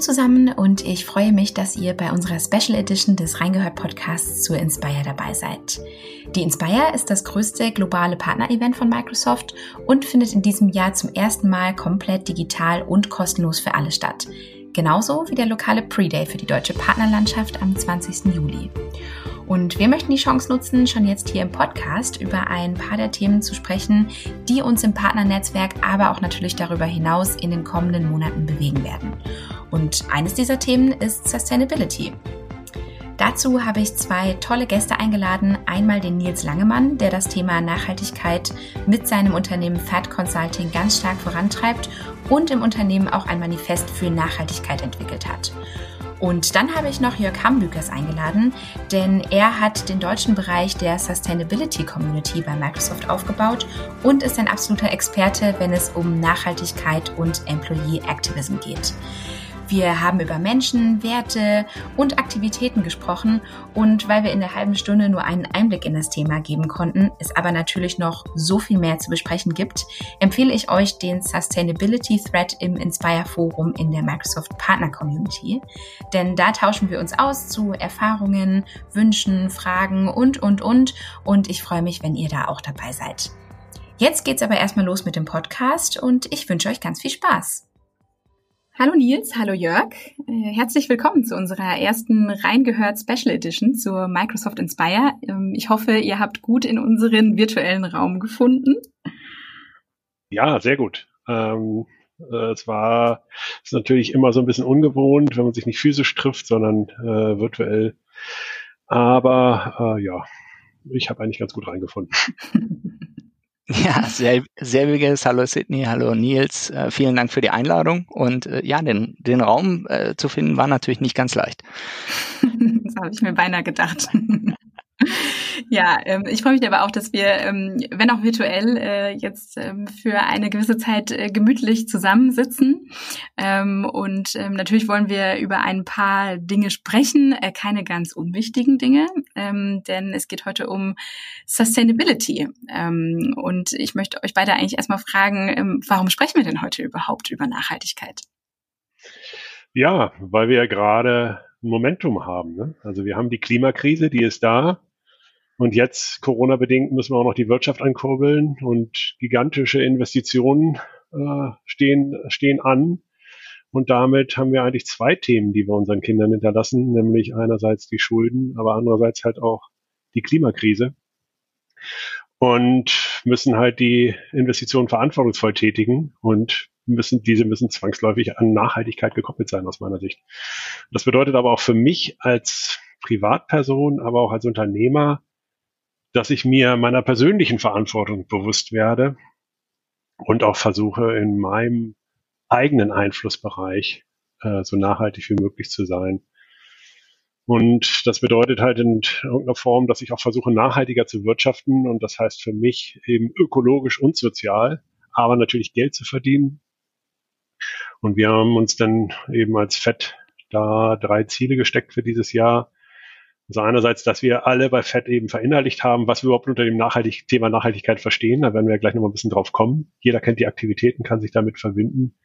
Zusammen und ich freue mich, dass ihr bei unserer Special Edition des Reingehört Podcasts zur Inspire dabei seid. Die Inspire ist das größte globale Partner-Event von Microsoft und findet in diesem Jahr zum ersten Mal komplett digital und kostenlos für alle statt. Genauso wie der lokale Pre-Day für die deutsche Partnerlandschaft am 20. Juli. Und wir möchten die Chance nutzen, schon jetzt hier im Podcast über ein paar der Themen zu sprechen, die uns im Partnernetzwerk, aber auch natürlich darüber hinaus in den kommenden Monaten bewegen werden. Und eines dieser Themen ist Sustainability. Dazu habe ich zwei tolle Gäste eingeladen. Einmal den Nils Langemann, der das Thema Nachhaltigkeit mit seinem Unternehmen Fat Consulting ganz stark vorantreibt und im Unternehmen auch ein Manifest für Nachhaltigkeit entwickelt hat. Und dann habe ich noch Jörg Hambükers eingeladen, denn er hat den deutschen Bereich der Sustainability Community bei Microsoft aufgebaut und ist ein absoluter Experte, wenn es um Nachhaltigkeit und Employee Activism geht. Wir haben über Menschen, Werte und Aktivitäten gesprochen und weil wir in der halben Stunde nur einen Einblick in das Thema geben konnten, es aber natürlich noch so viel mehr zu besprechen gibt, empfehle ich euch den Sustainability Thread im Inspire Forum in der Microsoft Partner Community, denn da tauschen wir uns aus zu Erfahrungen, Wünschen, Fragen und, und, und und ich freue mich, wenn ihr da auch dabei seid. Jetzt geht's aber erstmal los mit dem Podcast und ich wünsche euch ganz viel Spaß. Hallo Nils, hallo Jörg. Äh, herzlich willkommen zu unserer ersten Reingehört Special Edition zur Microsoft Inspire. Ähm, ich hoffe, ihr habt gut in unseren virtuellen Raum gefunden. Ja, sehr gut. Ähm, äh, es war es ist natürlich immer so ein bisschen ungewohnt, wenn man sich nicht physisch trifft, sondern äh, virtuell. Aber äh, ja, ich habe eigentlich ganz gut reingefunden. Ja, sel selbiges. Hallo Sydney, hallo Nils. Äh, vielen Dank für die Einladung. Und äh, ja, den, den Raum äh, zu finden war natürlich nicht ganz leicht. das habe ich mir beinahe gedacht. Ja, ähm, ich freue mich aber auch, dass wir, ähm, wenn auch virtuell, äh, jetzt ähm, für eine gewisse Zeit äh, gemütlich zusammensitzen. Ähm, und ähm, natürlich wollen wir über ein paar Dinge sprechen, äh, keine ganz unwichtigen Dinge, ähm, denn es geht heute um Sustainability. Und ich möchte euch beide eigentlich erstmal fragen, warum sprechen wir denn heute überhaupt über Nachhaltigkeit? Ja, weil wir ja gerade Momentum haben. Ne? Also wir haben die Klimakrise, die ist da. Und jetzt, Corona-bedingt, müssen wir auch noch die Wirtschaft ankurbeln und gigantische Investitionen äh, stehen, stehen an. Und damit haben wir eigentlich zwei Themen, die wir unseren Kindern hinterlassen, nämlich einerseits die Schulden, aber andererseits halt auch die Klimakrise. Und müssen halt die Investitionen verantwortungsvoll tätigen und müssen, diese müssen zwangsläufig an Nachhaltigkeit gekoppelt sein, aus meiner Sicht. Das bedeutet aber auch für mich als Privatperson, aber auch als Unternehmer, dass ich mir meiner persönlichen Verantwortung bewusst werde und auch versuche, in meinem eigenen Einflussbereich äh, so nachhaltig wie möglich zu sein. Und das bedeutet halt in irgendeiner Form, dass ich auch versuche, nachhaltiger zu wirtschaften. Und das heißt für mich eben ökologisch und sozial, aber natürlich Geld zu verdienen. Und wir haben uns dann eben als FED da drei Ziele gesteckt für dieses Jahr. Also einerseits, dass wir alle bei FED eben verinnerlicht haben, was wir überhaupt unter dem Nachhaltig Thema Nachhaltigkeit verstehen. Da werden wir gleich nochmal ein bisschen drauf kommen. Jeder kennt die Aktivitäten, kann sich damit verbinden.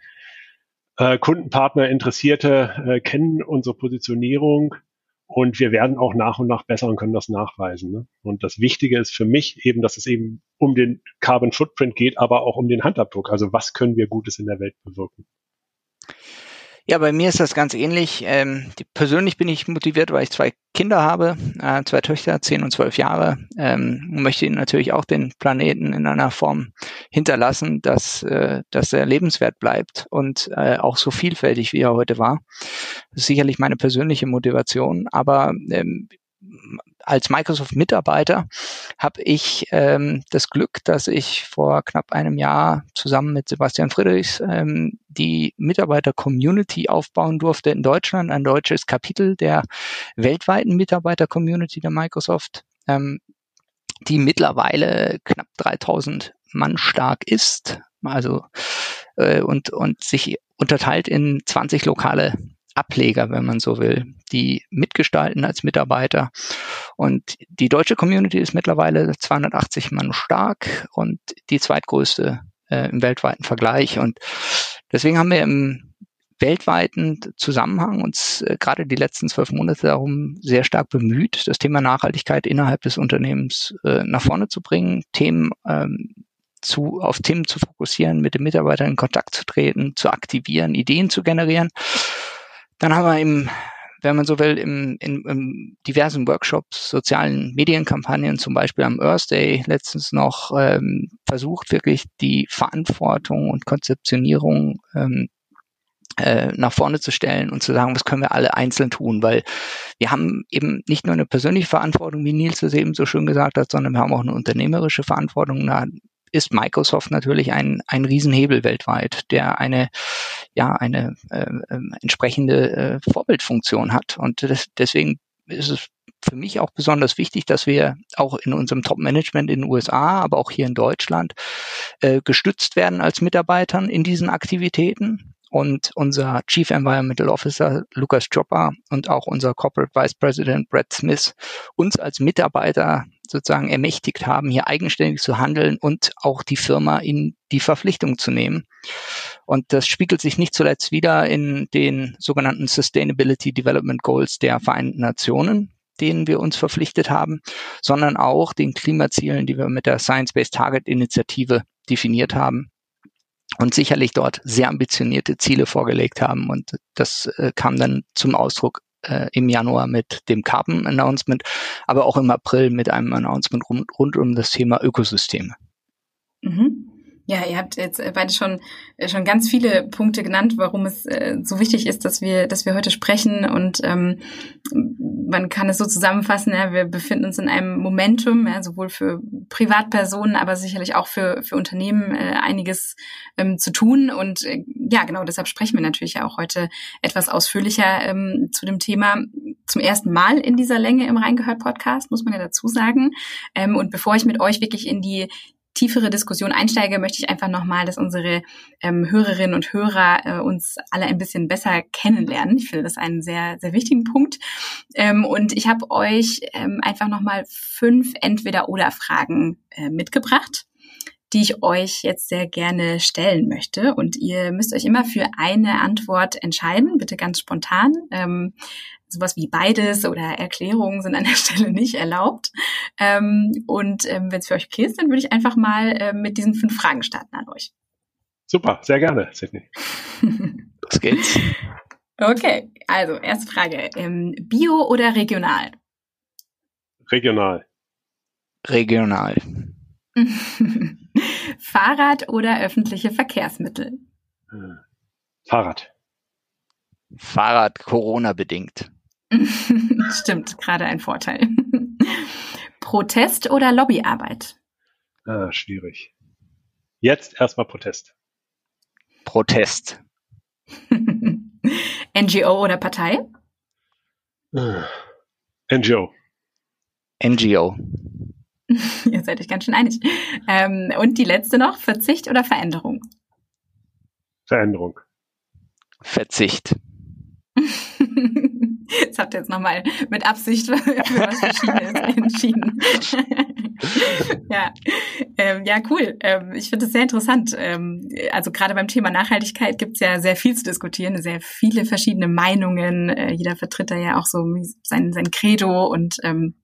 Äh, Kundenpartner, Interessierte äh, kennen unsere Positionierung und wir werden auch nach und nach besser und können das nachweisen. Ne? Und das Wichtige ist für mich eben, dass es eben um den Carbon Footprint geht, aber auch um den Handabdruck. Also was können wir Gutes in der Welt bewirken? Ja, bei mir ist das ganz ähnlich. Ähm, die, persönlich bin ich motiviert, weil ich zwei Kinder habe, äh, zwei Töchter, zehn und zwölf Jahre, ähm, möchte ihnen natürlich auch den Planeten in einer Form hinterlassen, dass, äh, dass er lebenswert bleibt und äh, auch so vielfältig, wie er heute war. Das ist sicherlich meine persönliche Motivation, aber ähm, als Microsoft-Mitarbeiter habe ich ähm, das Glück, dass ich vor knapp einem Jahr zusammen mit Sebastian Friedrichs ähm, die Mitarbeiter-Community aufbauen durfte in Deutschland, ein deutsches Kapitel der weltweiten Mitarbeiter-Community der Microsoft, ähm, die mittlerweile knapp 3000 Mann stark ist, also äh, und, und sich unterteilt in 20 lokale Ableger, wenn man so will, die mitgestalten als Mitarbeiter. Und die deutsche Community ist mittlerweile 280 Mann stark und die zweitgrößte äh, im weltweiten Vergleich. Und deswegen haben wir im weltweiten Zusammenhang uns äh, gerade die letzten zwölf Monate darum sehr stark bemüht, das Thema Nachhaltigkeit innerhalb des Unternehmens äh, nach vorne zu bringen, Themen ähm, zu, auf Themen zu fokussieren, mit den Mitarbeitern in Kontakt zu treten, zu aktivieren, Ideen zu generieren. Dann haben wir im wenn man so will, im, in, in diversen Workshops, sozialen Medienkampagnen, zum Beispiel am Earth Day letztens noch ähm, versucht, wirklich die Verantwortung und Konzeptionierung ähm, äh, nach vorne zu stellen und zu sagen, was können wir alle einzeln tun, weil wir haben eben nicht nur eine persönliche Verantwortung, wie Nils es eben so schön gesagt hat, sondern wir haben auch eine unternehmerische Verantwortung. Da ist Microsoft natürlich ein, ein Riesenhebel weltweit, der eine, ja, eine äh, entsprechende äh, Vorbildfunktion hat. Und das, deswegen ist es für mich auch besonders wichtig, dass wir auch in unserem Top-Management in den USA, aber auch hier in Deutschland äh, gestützt werden als Mitarbeitern in diesen Aktivitäten. Und unser Chief Environmental Officer Lukas Chopper und auch unser Corporate Vice President Brett Smith uns als Mitarbeiter sozusagen ermächtigt haben, hier eigenständig zu handeln und auch die Firma in die Verpflichtung zu nehmen. Und das spiegelt sich nicht zuletzt wieder in den sogenannten Sustainability Development Goals der Vereinten Nationen, denen wir uns verpflichtet haben, sondern auch den Klimazielen, die wir mit der Science-Based Target Initiative definiert haben und sicherlich dort sehr ambitionierte Ziele vorgelegt haben. Und das äh, kam dann zum Ausdruck äh, im Januar mit dem Carbon Announcement, aber auch im April mit einem Announcement rund, rund um das Thema Ökosysteme. Mhm. Ja, ihr habt jetzt äh, beide schon äh, schon ganz viele Punkte genannt, warum es äh, so wichtig ist, dass wir dass wir heute sprechen und ähm, man kann es so zusammenfassen. Ja, wir befinden uns in einem Momentum, ja, sowohl für Privatpersonen, aber sicherlich auch für für Unternehmen äh, einiges ähm, zu tun und äh, ja genau deshalb sprechen wir natürlich auch heute etwas ausführlicher ähm, zu dem Thema zum ersten Mal in dieser Länge im Reingehört Podcast muss man ja dazu sagen. Ähm, und bevor ich mit euch wirklich in die tiefere Diskussion einsteige, möchte ich einfach nochmal, dass unsere ähm, Hörerinnen und Hörer äh, uns alle ein bisschen besser kennenlernen. Ich finde das einen sehr, sehr wichtigen Punkt. Ähm, und ich habe euch ähm, einfach nochmal fünf Entweder-Oder-Fragen äh, mitgebracht die ich euch jetzt sehr gerne stellen möchte. Und ihr müsst euch immer für eine Antwort entscheiden, bitte ganz spontan. Ähm, sowas wie beides oder Erklärungen sind an der Stelle nicht erlaubt. Ähm, und ähm, wenn es für euch okay ist, dann würde ich einfach mal äh, mit diesen fünf Fragen starten an euch. Super, sehr gerne, Sydney. Los geht's. Okay, also erste Frage. Ähm, Bio oder regional? Regional. Regional. Fahrrad oder öffentliche Verkehrsmittel? Äh, Fahrrad. Fahrrad Corona bedingt. Stimmt, gerade ein Vorteil. Protest oder Lobbyarbeit? Ah, schwierig. Jetzt erstmal Protest. Protest. NGO oder Partei? Ah, NGO. NGO. Ihr seid euch ganz schön einig. Ähm, und die letzte noch, Verzicht oder Veränderung? Veränderung. Verzicht. Habt ihr jetzt nochmal mit Absicht für was Verschiedenes entschieden. ja. Ähm, ja, cool. Ähm, ich finde es sehr interessant. Ähm, also gerade beim Thema Nachhaltigkeit gibt es ja sehr viel zu diskutieren, sehr viele verschiedene Meinungen. Äh, jeder vertritt da ja auch so sein, sein Credo und ähm,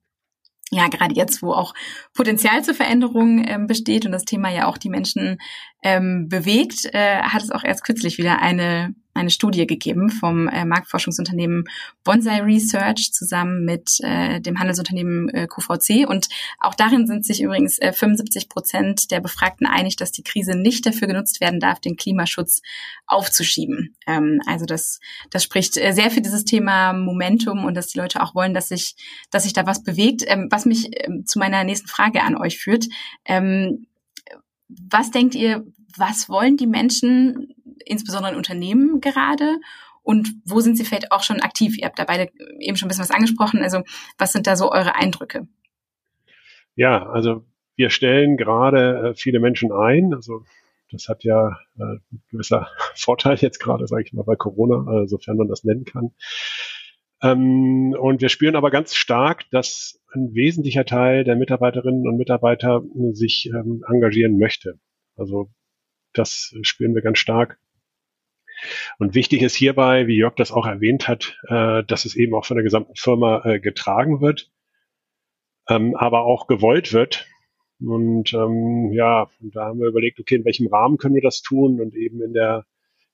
ja, gerade jetzt, wo auch Potenzial zur Veränderung ähm, besteht und das Thema ja auch die Menschen ähm, bewegt, äh, hat es auch erst kürzlich wieder eine eine Studie gegeben vom äh, Marktforschungsunternehmen Bonsai Research zusammen mit äh, dem Handelsunternehmen äh, QVC. Und auch darin sind sich übrigens äh, 75 Prozent der Befragten einig, dass die Krise nicht dafür genutzt werden darf, den Klimaschutz aufzuschieben. Ähm, also das, das spricht äh, sehr für dieses Thema Momentum und dass die Leute auch wollen, dass sich, dass sich da was bewegt. Ähm, was mich ähm, zu meiner nächsten Frage an euch führt. Ähm, was denkt ihr, was wollen die Menschen insbesondere in Unternehmen gerade? Und wo sind Sie vielleicht auch schon aktiv? Ihr habt da beide eben schon ein bisschen was angesprochen. Also was sind da so eure Eindrücke? Ja, also wir stellen gerade äh, viele Menschen ein. Also das hat ja äh, ein gewisser Vorteil jetzt gerade, sage ich mal, bei Corona, äh, sofern man das nennen kann. Ähm, und wir spüren aber ganz stark, dass ein wesentlicher Teil der Mitarbeiterinnen und Mitarbeiter sich ähm, engagieren möchte. Also das spüren wir ganz stark. Und wichtig ist hierbei, wie Jörg das auch erwähnt hat, äh, dass es eben auch von der gesamten Firma äh, getragen wird, ähm, aber auch gewollt wird. Und ähm, ja, da haben wir überlegt, okay, in welchem Rahmen können wir das tun? Und eben in der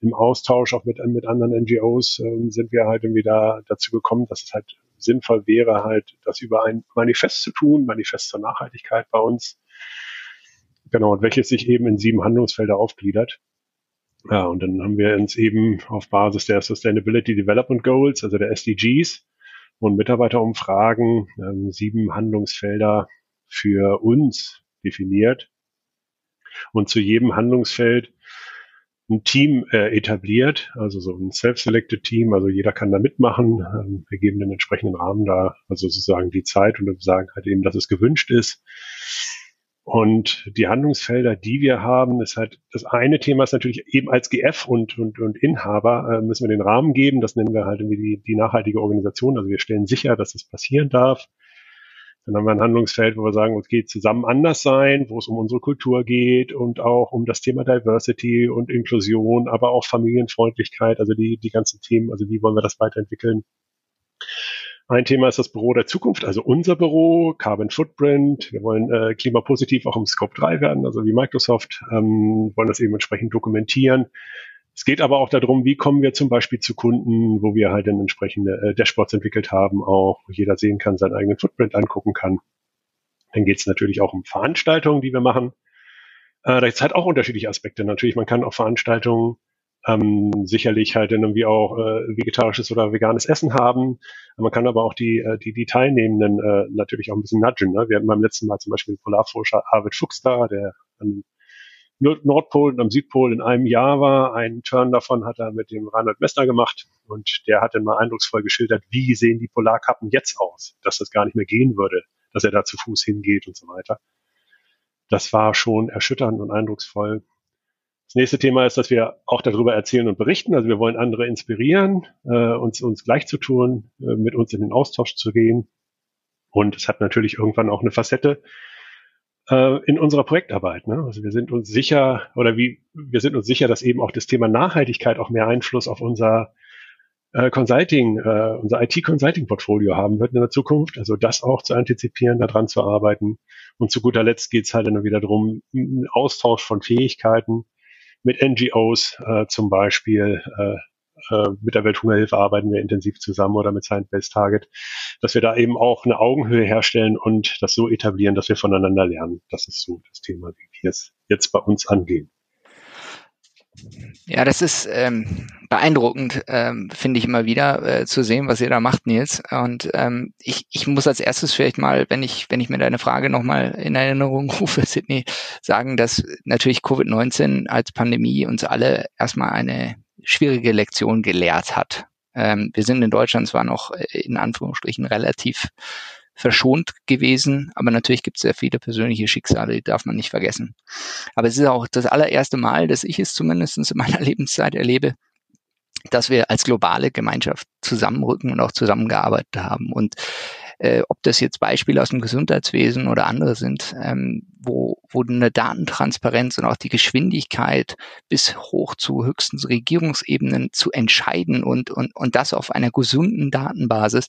im Austausch auch mit, mit anderen NGOs äh, sind wir halt irgendwie da dazu gekommen, dass es halt sinnvoll wäre, halt das über ein Manifest zu tun, Manifest zur Nachhaltigkeit bei uns. Genau, und welches sich eben in sieben Handlungsfelder aufgliedert. Ja, und dann haben wir uns eben auf Basis der Sustainability Development Goals, also der SDGs und Mitarbeiterumfragen, ähm, sieben Handlungsfelder für uns definiert. Und zu jedem Handlungsfeld ein Team äh, etabliert, also so ein self-selected Team, also jeder kann da mitmachen. Ähm, wir geben den entsprechenden Rahmen da, also sozusagen die Zeit und sagen halt eben, dass es gewünscht ist. Und die Handlungsfelder, die wir haben, ist halt, das eine Thema ist natürlich eben als GF und, und, und Inhaber äh, müssen wir den Rahmen geben. Das nennen wir halt irgendwie die, die nachhaltige Organisation. Also wir stellen sicher, dass das passieren darf. Dann haben wir ein Handlungsfeld, wo wir sagen, es geht zusammen anders sein, wo es um unsere Kultur geht und auch um das Thema Diversity und Inklusion, aber auch Familienfreundlichkeit, also die, die ganzen Themen, also wie wollen wir das weiterentwickeln. Ein Thema ist das Büro der Zukunft, also unser Büro, Carbon Footprint. Wir wollen äh, klimapositiv auch im Scope 3 werden, also wie Microsoft, ähm, wollen das eben entsprechend dokumentieren. Es geht aber auch darum, wie kommen wir zum Beispiel zu Kunden, wo wir halt dann entsprechende äh, Dashboards entwickelt haben, auch wo jeder sehen kann, seinen eigenen Footprint angucken kann. Dann geht es natürlich auch um Veranstaltungen, die wir machen. Äh, da ist halt auch unterschiedliche Aspekte. Natürlich, man kann auch Veranstaltungen ähm, sicherlich halt irgendwie auch äh, vegetarisches oder veganes Essen haben. Man kann aber auch die, äh, die, die Teilnehmenden äh, natürlich auch ein bisschen nudgen. Ne? Wir hatten beim letzten Mal zum Beispiel Polarforscher Arvid Fuchs da, der an Nordpol und am Südpol in einem Jahr war. Ein Turn davon hat er mit dem Reinhold Messner gemacht und der hat dann mal eindrucksvoll geschildert, wie sehen die Polarkappen jetzt aus, dass das gar nicht mehr gehen würde, dass er da zu Fuß hingeht und so weiter. Das war schon erschütternd und eindrucksvoll. Das nächste Thema ist, dass wir auch darüber erzählen und berichten. Also wir wollen andere inspirieren, äh, uns, uns gleich zu tun, äh, mit uns in den Austausch zu gehen. Und es hat natürlich irgendwann auch eine Facette, äh, in unserer Projektarbeit. Ne? Also wir sind uns sicher oder wie wir sind uns sicher, dass eben auch das Thema Nachhaltigkeit auch mehr Einfluss auf unser äh, Consulting, äh, unser IT-Consulting-Portfolio haben wird in der Zukunft. Also das auch zu antizipieren, daran zu arbeiten. Und zu guter Letzt geht es halt dann wieder darum, einen Austausch von Fähigkeiten mit NGOs äh, zum Beispiel, äh, äh, mit der Welthungerhilfe arbeiten wir intensiv zusammen oder mit Science-Based Target, dass wir da eben auch eine Augenhöhe herstellen und das so etablieren, dass wir voneinander lernen. Das ist so das Thema, wie wir es jetzt bei uns angehen. Ja, das ist ähm, beeindruckend, ähm, finde ich immer wieder äh, zu sehen, was ihr da macht, Nils. Und ähm, ich, ich muss als erstes vielleicht mal, wenn ich, wenn ich mir deine Frage nochmal in Erinnerung rufe, Sydney, sagen, dass natürlich Covid-19 als Pandemie uns alle erstmal eine schwierige Lektion gelehrt hat. Ähm, wir sind in Deutschland zwar noch äh, in Anführungsstrichen relativ verschont gewesen, aber natürlich gibt es sehr viele persönliche Schicksale, die darf man nicht vergessen. Aber es ist auch das allererste Mal, dass ich es zumindest in meiner Lebenszeit erlebe, dass wir als globale Gemeinschaft zusammenrücken und auch zusammengearbeitet haben. Und äh, ob das jetzt Beispiele aus dem Gesundheitswesen oder andere sind, ähm, wo, wo eine Datentransparenz und auch die Geschwindigkeit bis hoch zu höchsten Regierungsebenen zu entscheiden und, und, und das auf einer gesunden Datenbasis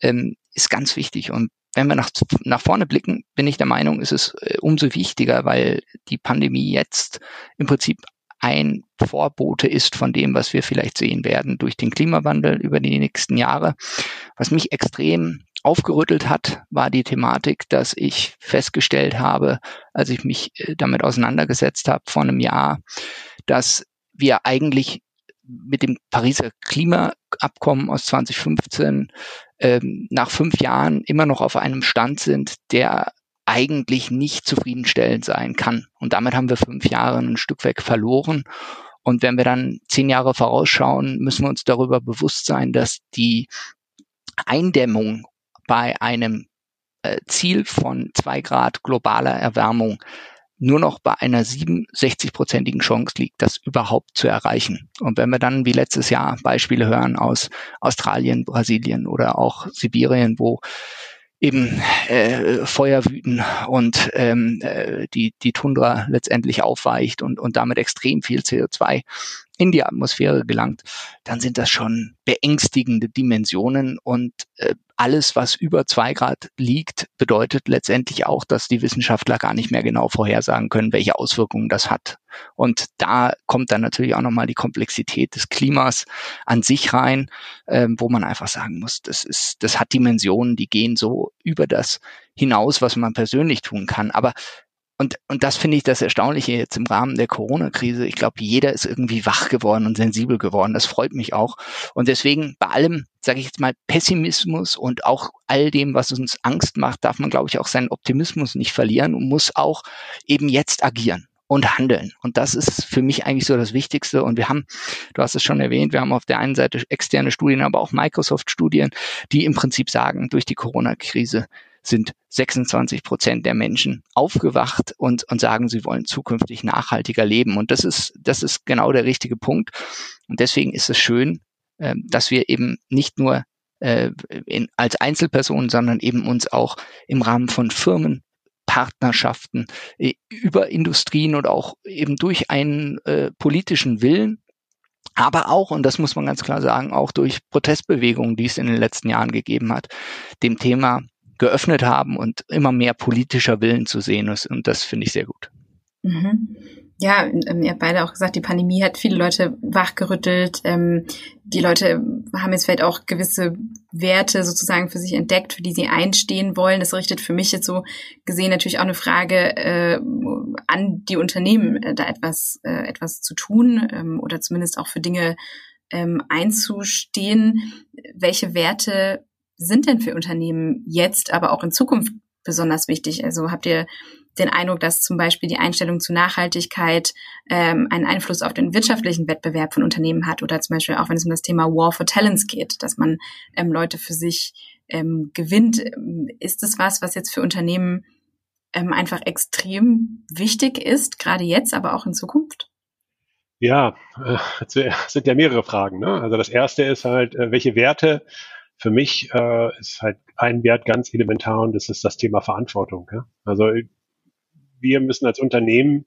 ähm, ist ganz wichtig. Und wenn wir nach, nach vorne blicken, bin ich der Meinung, ist es äh, umso wichtiger, weil die Pandemie jetzt im Prinzip ein Vorbote ist von dem, was wir vielleicht sehen werden durch den Klimawandel über die nächsten Jahre. Was mich extrem aufgerüttelt hat, war die Thematik, dass ich festgestellt habe, als ich mich äh, damit auseinandergesetzt habe vor einem Jahr, dass wir eigentlich mit dem Pariser Klimaabkommen aus 2015 ähm, nach fünf Jahren immer noch auf einem Stand sind, der eigentlich nicht zufriedenstellend sein kann. Und damit haben wir fünf Jahre ein Stück weg verloren. Und wenn wir dann zehn Jahre vorausschauen, müssen wir uns darüber bewusst sein, dass die Eindämmung bei einem äh, Ziel von zwei Grad globaler Erwärmung nur noch bei einer 67-prozentigen Chance liegt, das überhaupt zu erreichen. Und wenn wir dann wie letztes Jahr Beispiele hören aus Australien, Brasilien oder auch Sibirien, wo eben äh, Feuer wüten und ähm, äh, die, die Tundra letztendlich aufweicht und, und damit extrem viel CO2 in die Atmosphäre gelangt, dann sind das schon beängstigende Dimensionen und äh, alles, was über zwei Grad liegt, bedeutet letztendlich auch, dass die Wissenschaftler gar nicht mehr genau vorhersagen können, welche Auswirkungen das hat. Und da kommt dann natürlich auch nochmal die Komplexität des Klimas an sich rein, ähm, wo man einfach sagen muss, das ist, das hat Dimensionen, die gehen so über das hinaus, was man persönlich tun kann. Aber und, und das finde ich das Erstaunliche jetzt im Rahmen der Corona-Krise. Ich glaube, jeder ist irgendwie wach geworden und sensibel geworden. Das freut mich auch. Und deswegen bei allem, sage ich jetzt mal, Pessimismus und auch all dem, was uns Angst macht, darf man, glaube ich, auch seinen Optimismus nicht verlieren und muss auch eben jetzt agieren und handeln. Und das ist für mich eigentlich so das Wichtigste. Und wir haben, du hast es schon erwähnt, wir haben auf der einen Seite externe Studien, aber auch Microsoft-Studien, die im Prinzip sagen, durch die Corona-Krise sind 26 Prozent der Menschen aufgewacht und, und sagen, sie wollen zukünftig nachhaltiger leben. Und das ist, das ist genau der richtige Punkt. Und deswegen ist es schön, äh, dass wir eben nicht nur äh, in, als Einzelpersonen, sondern eben uns auch im Rahmen von Firmen Partnerschaften äh, über Industrien und auch eben durch einen äh, politischen Willen aber auch, und das muss man ganz klar sagen, auch durch Protestbewegungen, die es in den letzten Jahren gegeben hat, dem Thema geöffnet haben und immer mehr politischer Willen zu sehen ist. Und das finde ich sehr gut. Mhm. Ja, ähm, ihr habt beide auch gesagt, die Pandemie hat viele Leute wachgerüttelt. Ähm, die Leute haben jetzt vielleicht auch gewisse Werte sozusagen für sich entdeckt, für die sie einstehen wollen. Das richtet für mich jetzt so gesehen natürlich auch eine Frage äh, an die Unternehmen, äh, da etwas, äh, etwas zu tun ähm, oder zumindest auch für Dinge einzustehen. Welche Werte sind denn für Unternehmen jetzt, aber auch in Zukunft besonders wichtig? Also habt ihr den Eindruck, dass zum Beispiel die Einstellung zu Nachhaltigkeit ähm, einen Einfluss auf den wirtschaftlichen Wettbewerb von Unternehmen hat oder zum Beispiel auch wenn es um das Thema War for Talents geht, dass man ähm, Leute für sich ähm, gewinnt. Ist es was, was jetzt für Unternehmen ähm, einfach extrem wichtig ist, gerade jetzt, aber auch in Zukunft? Ja, äh, sind ja mehrere Fragen. Ne? Also das erste ist halt, äh, welche Werte für mich äh, ist halt ein Wert ganz elementar und das ist das Thema Verantwortung. Ja? Also wir müssen als Unternehmen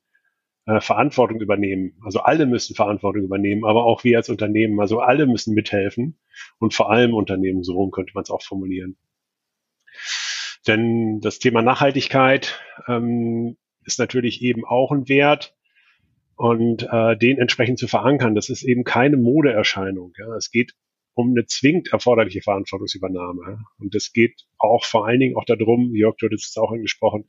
äh, Verantwortung übernehmen. Also alle müssen Verantwortung übernehmen, aber auch wir als Unternehmen. Also alle müssen mithelfen und vor allem Unternehmen, so rum könnte man es auch formulieren. Denn das Thema Nachhaltigkeit ähm, ist natürlich eben auch ein Wert und äh, den entsprechend zu verankern. Das ist eben keine Modeerscheinung. Ja. Es geht um eine zwingend erforderliche Verantwortungsübernahme. Und es geht auch vor allen Dingen auch darum, Jörg, du hattest es auch angesprochen,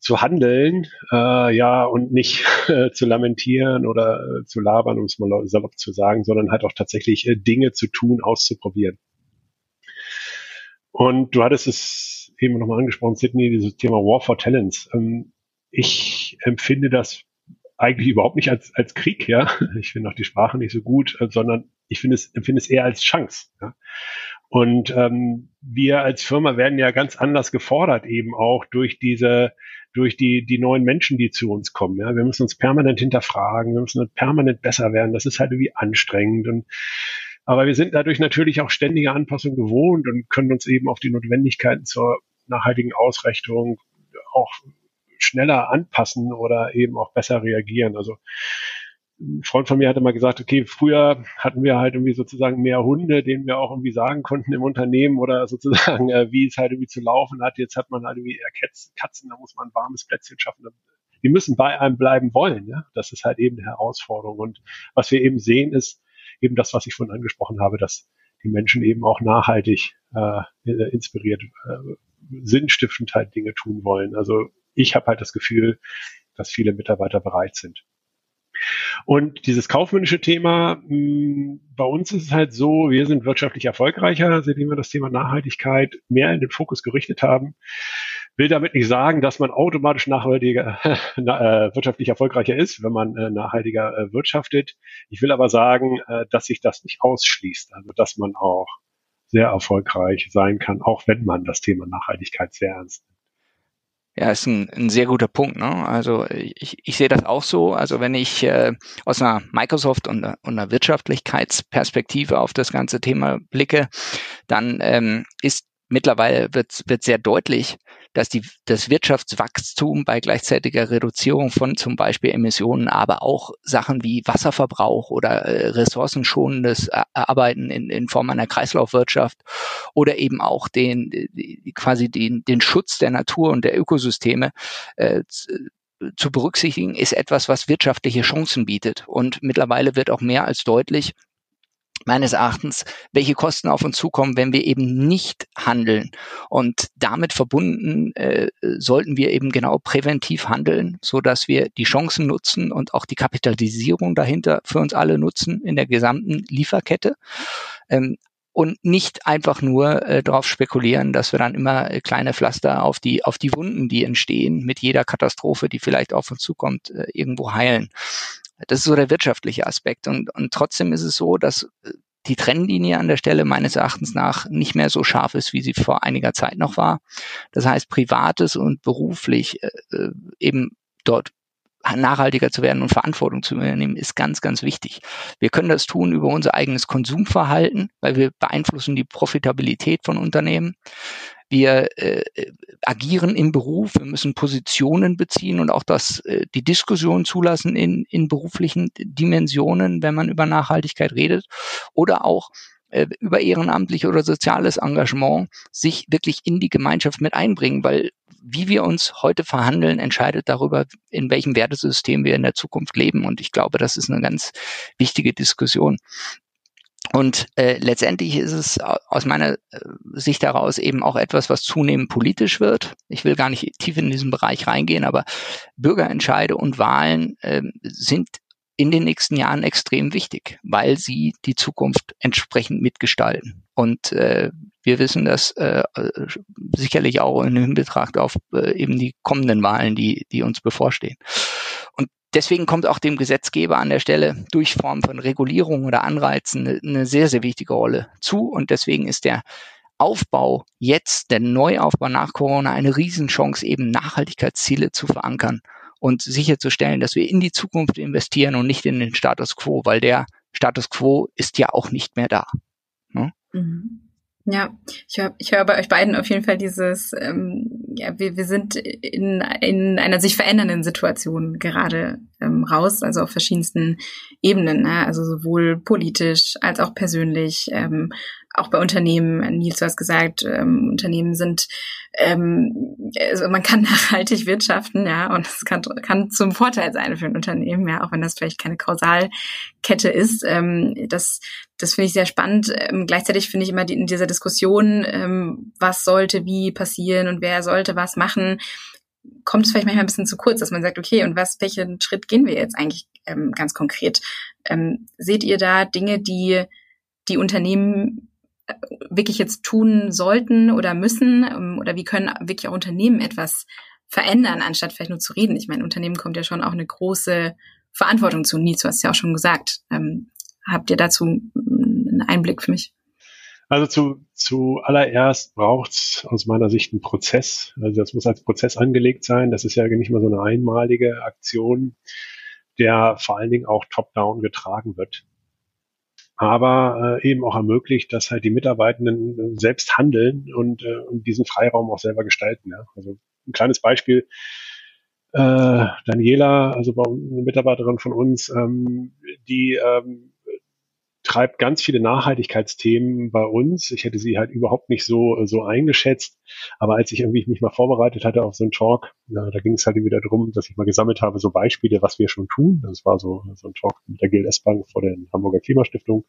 zu handeln, äh, ja, und nicht äh, zu lamentieren oder äh, zu labern, um es mal salopp zu sagen, sondern halt auch tatsächlich äh, Dinge zu tun, auszuprobieren. Und du hattest es eben nochmal angesprochen, Sydney, dieses Thema War for Talents. Ähm, ich empfinde das eigentlich überhaupt nicht als, als Krieg, ja. Ich finde auch die Sprache nicht so gut, äh, sondern ich finde es, empfinde es eher als Chance. Ja? Und ähm, wir als Firma werden ja ganz anders gefordert, eben auch durch diese, durch die, die neuen Menschen, die zu uns kommen. Ja? Wir müssen uns permanent hinterfragen, wir müssen permanent besser werden. Das ist halt irgendwie anstrengend. Und aber wir sind dadurch natürlich auch ständige Anpassung gewohnt und können uns eben auf die Notwendigkeiten zur nachhaltigen Ausrichtung auch schneller anpassen oder eben auch besser reagieren. Also ein Freund von mir hatte mal gesagt, okay, früher hatten wir halt irgendwie sozusagen mehr Hunde, denen wir auch irgendwie sagen konnten im Unternehmen oder sozusagen, äh, wie es halt irgendwie zu laufen hat. Jetzt hat man halt irgendwie eher Katzen, da muss man ein warmes Plätzchen schaffen. Die müssen bei einem bleiben wollen. Ja? Das ist halt eben eine Herausforderung. Und was wir eben sehen, ist eben das, was ich vorhin angesprochen habe, dass die Menschen eben auch nachhaltig äh, inspiriert, äh, sinnstiftend halt Dinge tun wollen. Also ich habe halt das Gefühl, dass viele Mitarbeiter bereit sind. Und dieses kaufmännische Thema, hm, bei uns ist es halt so, wir sind wirtschaftlich erfolgreicher, seitdem wir das Thema Nachhaltigkeit mehr in den Fokus gerichtet haben. Will damit nicht sagen, dass man automatisch nachhaltiger, äh, wirtschaftlich erfolgreicher ist, wenn man äh, nachhaltiger äh, wirtschaftet. Ich will aber sagen, äh, dass sich das nicht ausschließt, also dass man auch sehr erfolgreich sein kann, auch wenn man das Thema Nachhaltigkeit sehr ernst nimmt. Ja, ist ein, ein sehr guter Punkt. Ne? Also ich, ich sehe das auch so. Also wenn ich äh, aus einer Microsoft und, und einer Wirtschaftlichkeitsperspektive auf das ganze Thema blicke, dann ähm, ist mittlerweile wird, wird sehr deutlich, dass die, das Wirtschaftswachstum bei gleichzeitiger Reduzierung von zum Beispiel Emissionen, aber auch Sachen wie Wasserverbrauch oder äh, ressourcenschonendes Arbeiten in, in Form einer Kreislaufwirtschaft oder eben auch den quasi den, den Schutz der Natur und der Ökosysteme äh, zu berücksichtigen, ist etwas, was wirtschaftliche Chancen bietet. Und mittlerweile wird auch mehr als deutlich, meines Erachtens, welche Kosten auf uns zukommen, wenn wir eben nicht handeln. Und damit verbunden äh, sollten wir eben genau präventiv handeln, so dass wir die Chancen nutzen und auch die Kapitalisierung dahinter für uns alle nutzen in der gesamten Lieferkette. Ähm, und nicht einfach nur äh, darauf spekulieren, dass wir dann immer äh, kleine Pflaster auf die auf die Wunden, die entstehen, mit jeder Katastrophe, die vielleicht auf uns zukommt, äh, irgendwo heilen. Das ist so der wirtschaftliche Aspekt. Und, und trotzdem ist es so, dass äh, die Trennlinie an der Stelle meines Erachtens nach nicht mehr so scharf ist, wie sie vor einiger Zeit noch war. Das heißt, privates und beruflich äh, äh eben dort nachhaltiger zu werden und Verantwortung zu übernehmen, ist ganz, ganz wichtig. Wir können das tun über unser eigenes Konsumverhalten, weil wir beeinflussen die Profitabilität von Unternehmen. Wir äh, agieren im Beruf, wir müssen Positionen beziehen und auch das, äh, die Diskussion zulassen in, in beruflichen Dimensionen, wenn man über Nachhaltigkeit redet. Oder auch äh, über ehrenamtlich oder soziales Engagement sich wirklich in die Gemeinschaft mit einbringen, weil wie wir uns heute verhandeln, entscheidet darüber, in welchem Wertesystem wir in der Zukunft leben. Und ich glaube, das ist eine ganz wichtige Diskussion. Und äh, letztendlich ist es aus meiner äh, Sicht heraus eben auch etwas, was zunehmend politisch wird. Ich will gar nicht tief in diesen Bereich reingehen, aber Bürgerentscheide und Wahlen äh, sind in den nächsten Jahren extrem wichtig, weil sie die Zukunft entsprechend mitgestalten. Und äh, wir wissen das äh, sicherlich auch in Hinbetracht auf äh, eben die kommenden Wahlen, die, die uns bevorstehen. Deswegen kommt auch dem Gesetzgeber an der Stelle durch Form von Regulierung oder Anreizen eine, eine sehr, sehr wichtige Rolle zu. Und deswegen ist der Aufbau jetzt, der Neuaufbau nach Corona, eine Riesenchance, eben Nachhaltigkeitsziele zu verankern und sicherzustellen, dass wir in die Zukunft investieren und nicht in den Status quo, weil der Status quo ist ja auch nicht mehr da. Ne? Mhm. Ja, ich höre ich hör bei euch beiden auf jeden Fall dieses, ähm, ja, wir, wir sind in, in einer sich verändernden Situation gerade ähm, raus, also auf verschiedensten Ebenen, ne? also sowohl politisch als auch persönlich, ähm, auch bei Unternehmen. Nils, du hast gesagt, ähm, Unternehmen sind, ähm, also man kann nachhaltig wirtschaften, ja, und es kann, kann zum Vorteil sein für ein Unternehmen, ja, auch wenn das vielleicht keine Kausalkette ist. Ähm, das das finde ich sehr spannend. Ähm, gleichzeitig finde ich immer die, in dieser Diskussion, ähm, was sollte wie passieren und wer sollte was machen, kommt es vielleicht manchmal ein bisschen zu kurz, dass man sagt, okay, und was, welchen Schritt gehen wir jetzt eigentlich ähm, ganz konkret? Ähm, seht ihr da Dinge, die die Unternehmen wirklich jetzt tun sollten oder müssen? Ähm, oder wie können wirklich auch Unternehmen etwas verändern, anstatt vielleicht nur zu reden? Ich meine, Unternehmen kommt ja schon auch eine große Verantwortung zu. Nils, du hast ja auch schon gesagt. Ähm, habt ihr dazu einen Einblick für mich? Also zu, zu allererst braucht es aus meiner Sicht einen Prozess. Also das muss als Prozess angelegt sein. Das ist ja nicht mal so eine einmalige Aktion, der vor allen Dingen auch top-down getragen wird. Aber äh, eben auch ermöglicht, dass halt die Mitarbeitenden selbst handeln und, äh, und diesen Freiraum auch selber gestalten. Ja? Also ein kleines Beispiel. Äh, Daniela, also eine Mitarbeiterin von uns, ähm, die ähm, treibt ganz viele Nachhaltigkeitsthemen bei uns. Ich hätte sie halt überhaupt nicht so, so eingeschätzt. Aber als ich irgendwie mich mal vorbereitet hatte auf so einen Talk, na, da ging es halt wieder darum, dass ich mal gesammelt habe, so Beispiele, was wir schon tun. Das war so, so ein Talk mit der GLS Bank vor der Hamburger Klimastiftung.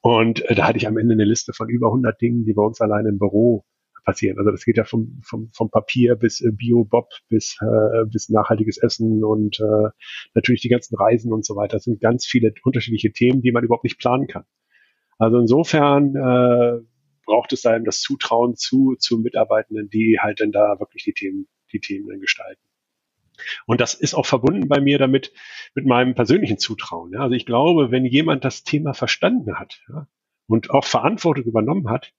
Und äh, da hatte ich am Ende eine Liste von über 100 Dingen, die bei uns alleine im Büro passieren. Also das geht ja vom, vom, vom Papier bis äh, Bio-Bob bis, äh, bis nachhaltiges Essen und äh, natürlich die ganzen Reisen und so weiter. Das sind ganz viele unterschiedliche Themen, die man überhaupt nicht planen kann. Also insofern äh, braucht es da eben das Zutrauen zu, zu Mitarbeitenden, die halt dann da wirklich die Themen, die Themen dann gestalten. Und das ist auch verbunden bei mir damit, mit meinem persönlichen Zutrauen. Ja. Also ich glaube, wenn jemand das Thema verstanden hat ja, und auch Verantwortung übernommen hat,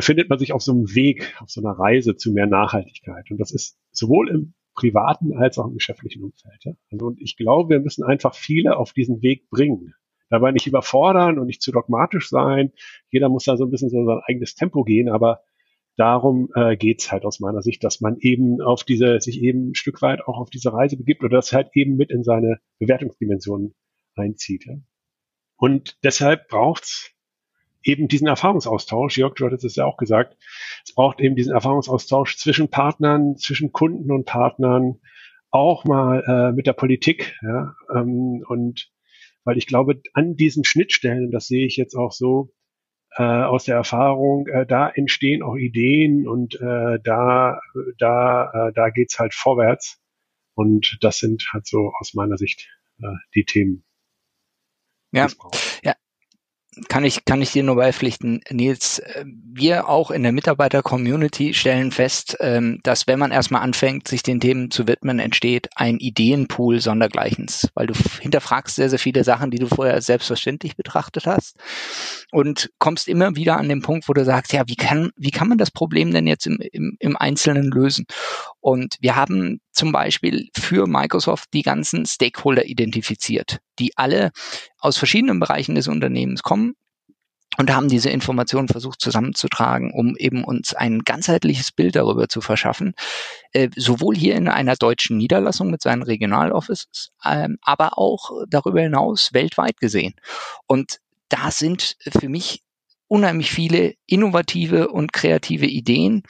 befindet man sich auf so einem Weg, auf so einer Reise zu mehr Nachhaltigkeit. Und das ist sowohl im privaten als auch im geschäftlichen Umfeld. Ja? Also, und ich glaube, wir müssen einfach viele auf diesen Weg bringen, dabei nicht überfordern und nicht zu dogmatisch sein. Jeder muss da so ein bisschen so sein eigenes Tempo gehen, aber darum äh, geht halt aus meiner Sicht, dass man eben auf diese, sich eben ein Stück weit auch auf diese Reise begibt oder das halt eben mit in seine Bewertungsdimensionen einzieht. Ja. Und deshalb braucht's eben diesen Erfahrungsaustausch. Jörg, du hattest es ja auch gesagt. Es braucht eben diesen Erfahrungsaustausch zwischen Partnern, zwischen Kunden und Partnern, auch mal äh, mit der Politik. Ja, ähm, und weil ich glaube, an diesen Schnittstellen, das sehe ich jetzt auch so äh, aus der Erfahrung, äh, da entstehen auch Ideen und äh, da, da, äh, da geht's halt vorwärts. Und das sind halt so aus meiner Sicht äh, die Themen. Ja, ja, kann ich, kann ich dir nur beipflichten, Nils. Äh, wir auch in der Mitarbeiter-Community stellen fest, ähm, dass wenn man erstmal anfängt, sich den Themen zu widmen, entsteht ein Ideenpool sondergleichens, weil du hinterfragst sehr, sehr viele Sachen, die du vorher selbstverständlich betrachtet hast und kommst immer wieder an den Punkt, wo du sagst, ja, wie kann, wie kann man das Problem denn jetzt im, im, im Einzelnen lösen? Und wir haben zum Beispiel für Microsoft die ganzen Stakeholder identifiziert, die alle aus verschiedenen Bereichen des Unternehmens kommen und haben diese Informationen versucht zusammenzutragen, um eben uns ein ganzheitliches Bild darüber zu verschaffen, äh, sowohl hier in einer deutschen Niederlassung mit seinen Regionaloffices, ähm, aber auch darüber hinaus weltweit gesehen. Und da sind für mich unheimlich viele innovative und kreative Ideen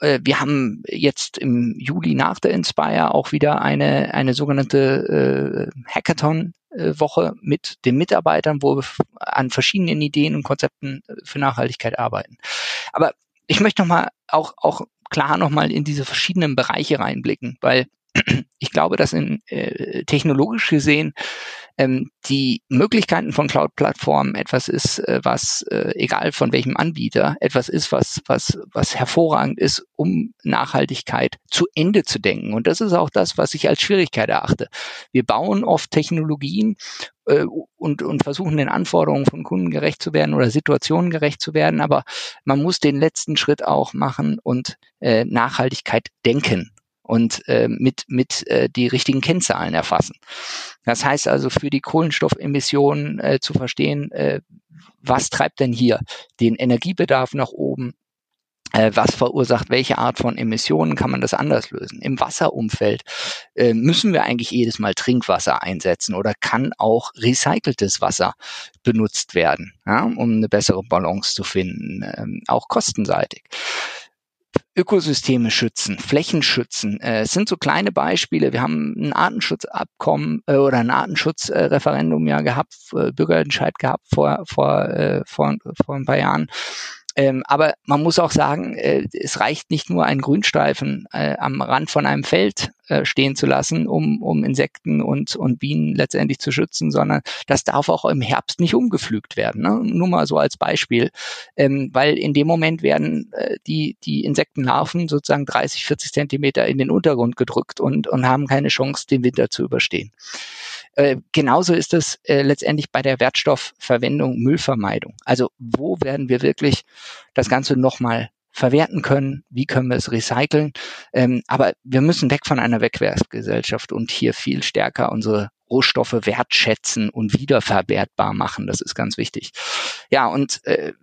wir haben jetzt im Juli nach der Inspire auch wieder eine, eine sogenannte äh, Hackathon-Woche mit den Mitarbeitern, wo wir an verschiedenen Ideen und Konzepten äh, für Nachhaltigkeit arbeiten. Aber ich möchte nochmal auch, auch klar nochmal in diese verschiedenen Bereiche reinblicken, weil ich glaube, dass in äh, technologisch gesehen ähm, die Möglichkeiten von Cloud-Plattformen etwas ist, äh, was, äh, egal von welchem Anbieter, etwas ist, was, was, was hervorragend ist, um Nachhaltigkeit zu Ende zu denken. Und das ist auch das, was ich als Schwierigkeit erachte. Wir bauen oft Technologien äh, und, und versuchen den Anforderungen von Kunden gerecht zu werden oder Situationen gerecht zu werden, aber man muss den letzten Schritt auch machen und äh, Nachhaltigkeit denken und äh, mit, mit äh, die richtigen Kennzahlen erfassen. Das heißt also für die Kohlenstoffemissionen äh, zu verstehen, äh, was treibt denn hier den Energiebedarf nach oben, äh, was verursacht welche Art von Emissionen, kann man das anders lösen. Im Wasserumfeld äh, müssen wir eigentlich jedes Mal Trinkwasser einsetzen oder kann auch recyceltes Wasser benutzt werden, ja, um eine bessere Balance zu finden, ähm, auch kostenseitig. Ökosysteme schützen, Flächen schützen. Äh, es sind so kleine Beispiele. Wir haben ein Artenschutzabkommen äh, oder ein Artenschutzreferendum ja gehabt, äh, Bürgerentscheid gehabt vor, vor, äh, vor, vor ein paar Jahren. Ähm, aber man muss auch sagen, äh, es reicht nicht nur einen Grünstreifen äh, am Rand von einem Feld äh, stehen zu lassen, um, um Insekten und, und Bienen letztendlich zu schützen, sondern das darf auch im Herbst nicht umgepflügt werden. Ne? Nur mal so als Beispiel, ähm, weil in dem Moment werden äh, die, die Insektenlarven sozusagen 30, 40 Zentimeter in den Untergrund gedrückt und, und haben keine Chance, den Winter zu überstehen. Äh, genauso ist es äh, letztendlich bei der Wertstoffverwendung, Müllvermeidung. Also wo werden wir wirklich das Ganze nochmal verwerten können, wie können wir es recyceln. Ähm, aber wir müssen weg von einer Wegwerfgesellschaft und hier viel stärker unsere Rohstoffe wertschätzen und wiederverwertbar machen. Das ist ganz wichtig. Ja, und äh,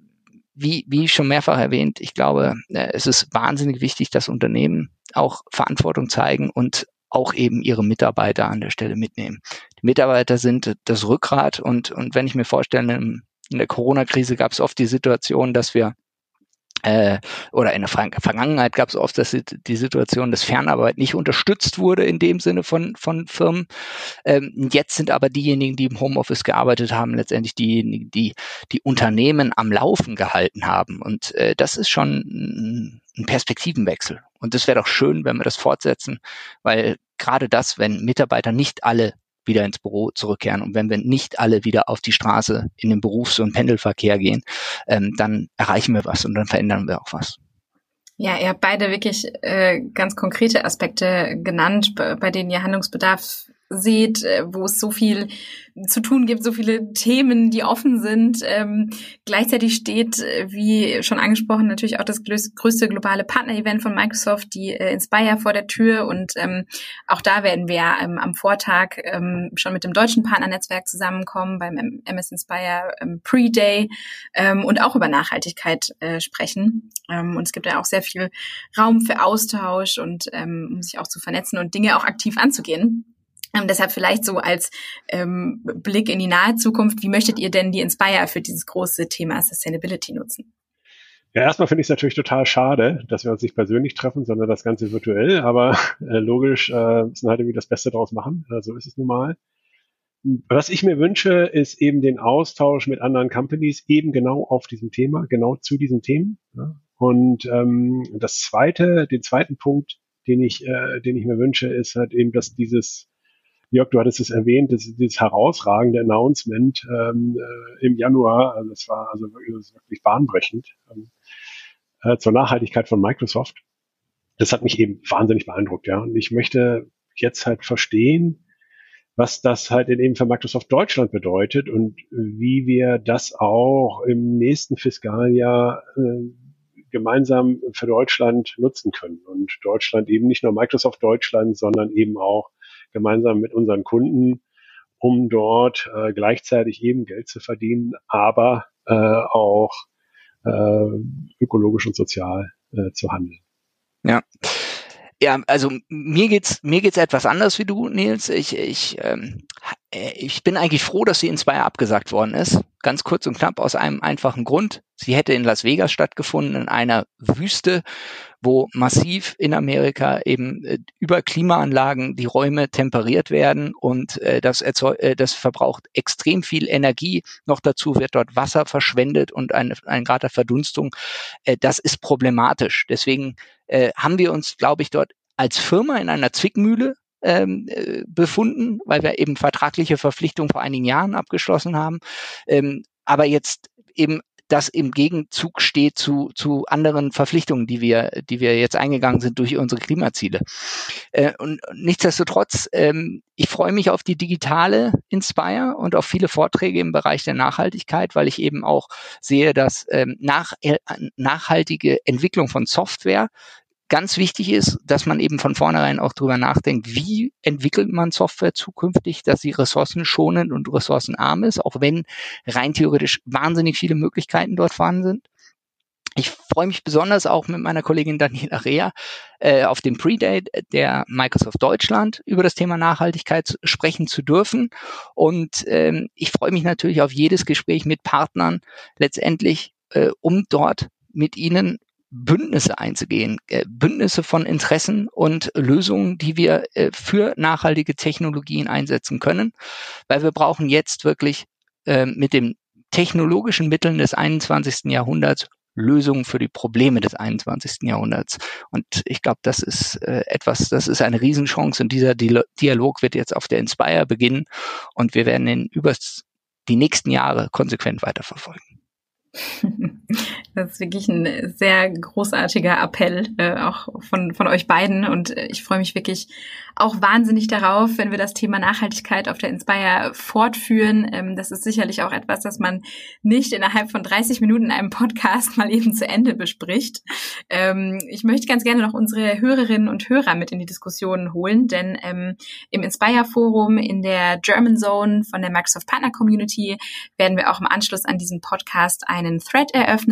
wie, wie schon mehrfach erwähnt, ich glaube, äh, es ist wahnsinnig wichtig, dass Unternehmen auch Verantwortung zeigen und auch eben ihre Mitarbeiter an der Stelle mitnehmen. Die Mitarbeiter sind das Rückgrat und, und wenn ich mir vorstelle, in der Corona-Krise gab es oft die Situation, dass wir äh, oder in der Vergangenheit gab es oft dass die Situation, dass Fernarbeit nicht unterstützt wurde in dem Sinne von, von Firmen. Ähm, jetzt sind aber diejenigen, die im Homeoffice gearbeitet haben, letztendlich diejenigen, die die Unternehmen am Laufen gehalten haben. Und äh, das ist schon ein Perspektivenwechsel. Und das wäre doch schön, wenn wir das fortsetzen, weil gerade das, wenn Mitarbeiter nicht alle wieder ins Büro zurückkehren und wenn wir nicht alle wieder auf die Straße in den Berufs- und Pendelverkehr gehen, ähm, dann erreichen wir was und dann verändern wir auch was. Ja, ihr habt beide wirklich äh, ganz konkrete Aspekte genannt, bei denen ihr Handlungsbedarf seht, äh, wo es so viel zu tun gibt, so viele Themen, die offen sind. Ähm, gleichzeitig steht, äh, wie schon angesprochen, natürlich auch das größte globale Partner-Event von Microsoft, die äh, Inspire vor der Tür. Und ähm, auch da werden wir ähm, am Vortag ähm, schon mit dem deutschen Partnernetzwerk zusammenkommen beim MS Inspire ähm, Pre-Day ähm, und auch über Nachhaltigkeit äh, sprechen. Ähm, und es gibt ja auch sehr viel Raum für Austausch und ähm, um sich auch zu vernetzen und Dinge auch aktiv anzugehen. Ähm, deshalb vielleicht so als ähm, Blick in die nahe Zukunft, wie möchtet ihr denn die Inspire für dieses große Thema Sustainability nutzen? Ja, erstmal finde ich es natürlich total schade, dass wir uns nicht persönlich treffen, sondern das Ganze virtuell. Aber äh, logisch äh, müssen halt irgendwie das Beste draus machen. Äh, so ist es nun mal. Was ich mir wünsche, ist eben den Austausch mit anderen Companies eben genau auf diesem Thema, genau zu diesen Themen. Und ähm, das zweite, den zweiten Punkt, den ich, äh, den ich mir wünsche, ist halt eben, dass dieses Jörg, du hattest es erwähnt, das, dieses herausragende Announcement ähm, äh, im Januar, also das war also wirklich, das wirklich bahnbrechend ähm, äh, zur Nachhaltigkeit von Microsoft. Das hat mich eben wahnsinnig beeindruckt, ja. Und ich möchte jetzt halt verstehen, was das halt eben für Microsoft Deutschland bedeutet und wie wir das auch im nächsten Fiskaljahr äh, gemeinsam für Deutschland nutzen können. Und Deutschland eben nicht nur Microsoft Deutschland, sondern eben auch gemeinsam mit unseren Kunden, um dort äh, gleichzeitig eben Geld zu verdienen, aber äh, auch äh, ökologisch und sozial äh, zu handeln. Ja. Ja, also mir geht's mir geht's etwas anders wie du, Nils. Ich ich ähm, ich bin eigentlich froh, dass sie in zwei abgesagt worden ist. Ganz kurz und knapp aus einem einfachen Grund. Sie hätte in Las Vegas stattgefunden, in einer Wüste, wo massiv in Amerika eben äh, über Klimaanlagen die Räume temperiert werden und äh, das, erzeug, äh, das verbraucht extrem viel Energie. Noch dazu wird dort Wasser verschwendet und ein, ein Grad der Verdunstung. Äh, das ist problematisch. Deswegen äh, haben wir uns, glaube ich, dort als Firma in einer Zwickmühle ähm, äh, befunden, weil wir eben vertragliche Verpflichtungen vor einigen Jahren abgeschlossen haben. Ähm, aber jetzt eben das im Gegenzug steht zu, zu anderen Verpflichtungen, die wir, die wir jetzt eingegangen sind durch unsere Klimaziele. Äh, und nichtsdestotrotz, ähm, ich freue mich auf die digitale Inspire und auf viele Vorträge im Bereich der Nachhaltigkeit, weil ich eben auch sehe, dass ähm, nach, äh, nachhaltige Entwicklung von Software ganz wichtig ist, dass man eben von vornherein auch drüber nachdenkt, wie entwickelt man Software zukünftig, dass sie ressourcenschonend und ressourcenarm ist, auch wenn rein theoretisch wahnsinnig viele Möglichkeiten dort vorhanden sind. Ich freue mich besonders auch mit meiner Kollegin Daniela Rea äh, auf dem Pre-Date der Microsoft Deutschland über das Thema Nachhaltigkeit sprechen zu dürfen. Und ähm, ich freue mich natürlich auf jedes Gespräch mit Partnern letztendlich, äh, um dort mit ihnen Bündnisse einzugehen, äh, Bündnisse von Interessen und Lösungen, die wir äh, für nachhaltige Technologien einsetzen können, weil wir brauchen jetzt wirklich äh, mit den technologischen Mitteln des 21. Jahrhunderts Lösungen für die Probleme des 21. Jahrhunderts. Und ich glaube, das ist äh, etwas, das ist eine Riesenchance und dieser Dialog wird jetzt auf der Inspire beginnen und wir werden ihn über die nächsten Jahre konsequent weiterverfolgen. Das ist wirklich ein sehr großartiger Appell, äh, auch von, von euch beiden. Und ich freue mich wirklich auch wahnsinnig darauf, wenn wir das Thema Nachhaltigkeit auf der Inspire fortführen. Ähm, das ist sicherlich auch etwas, das man nicht innerhalb von 30 Minuten in einem Podcast mal eben zu Ende bespricht. Ähm, ich möchte ganz gerne noch unsere Hörerinnen und Hörer mit in die Diskussion holen, denn ähm, im Inspire Forum in der German Zone von der Microsoft Partner Community werden wir auch im Anschluss an diesen Podcast einen Thread eröffnen,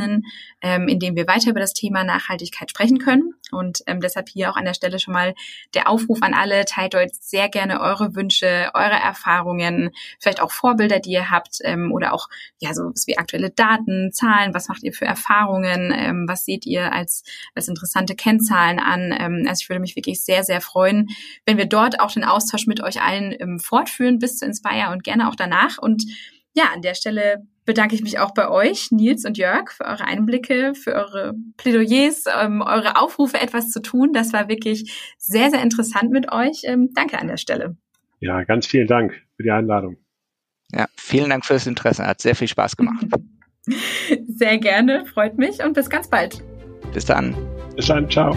ähm, in dem wir weiter über das Thema Nachhaltigkeit sprechen können. Und ähm, deshalb hier auch an der Stelle schon mal der Aufruf an alle, teilt euch sehr gerne eure Wünsche, eure Erfahrungen, vielleicht auch Vorbilder, die ihr habt ähm, oder auch ja so wie aktuelle Daten, Zahlen, was macht ihr für Erfahrungen, ähm, was seht ihr als, als interessante Kennzahlen an. Ähm, also ich würde mich wirklich sehr, sehr freuen, wenn wir dort auch den Austausch mit euch allen ähm, fortführen bis zu Inspire und gerne auch danach. Und ja, an der Stelle bedanke ich mich auch bei euch, Nils und Jörg, für eure Einblicke, für eure Plädoyers, ähm, eure Aufrufe, etwas zu tun. Das war wirklich sehr, sehr interessant mit euch. Ähm, danke an der Stelle. Ja, ganz vielen Dank für die Einladung. Ja, vielen Dank fürs Interesse. Hat sehr viel Spaß gemacht. Sehr gerne, freut mich und bis ganz bald. Bis dann. Bis dann, ciao.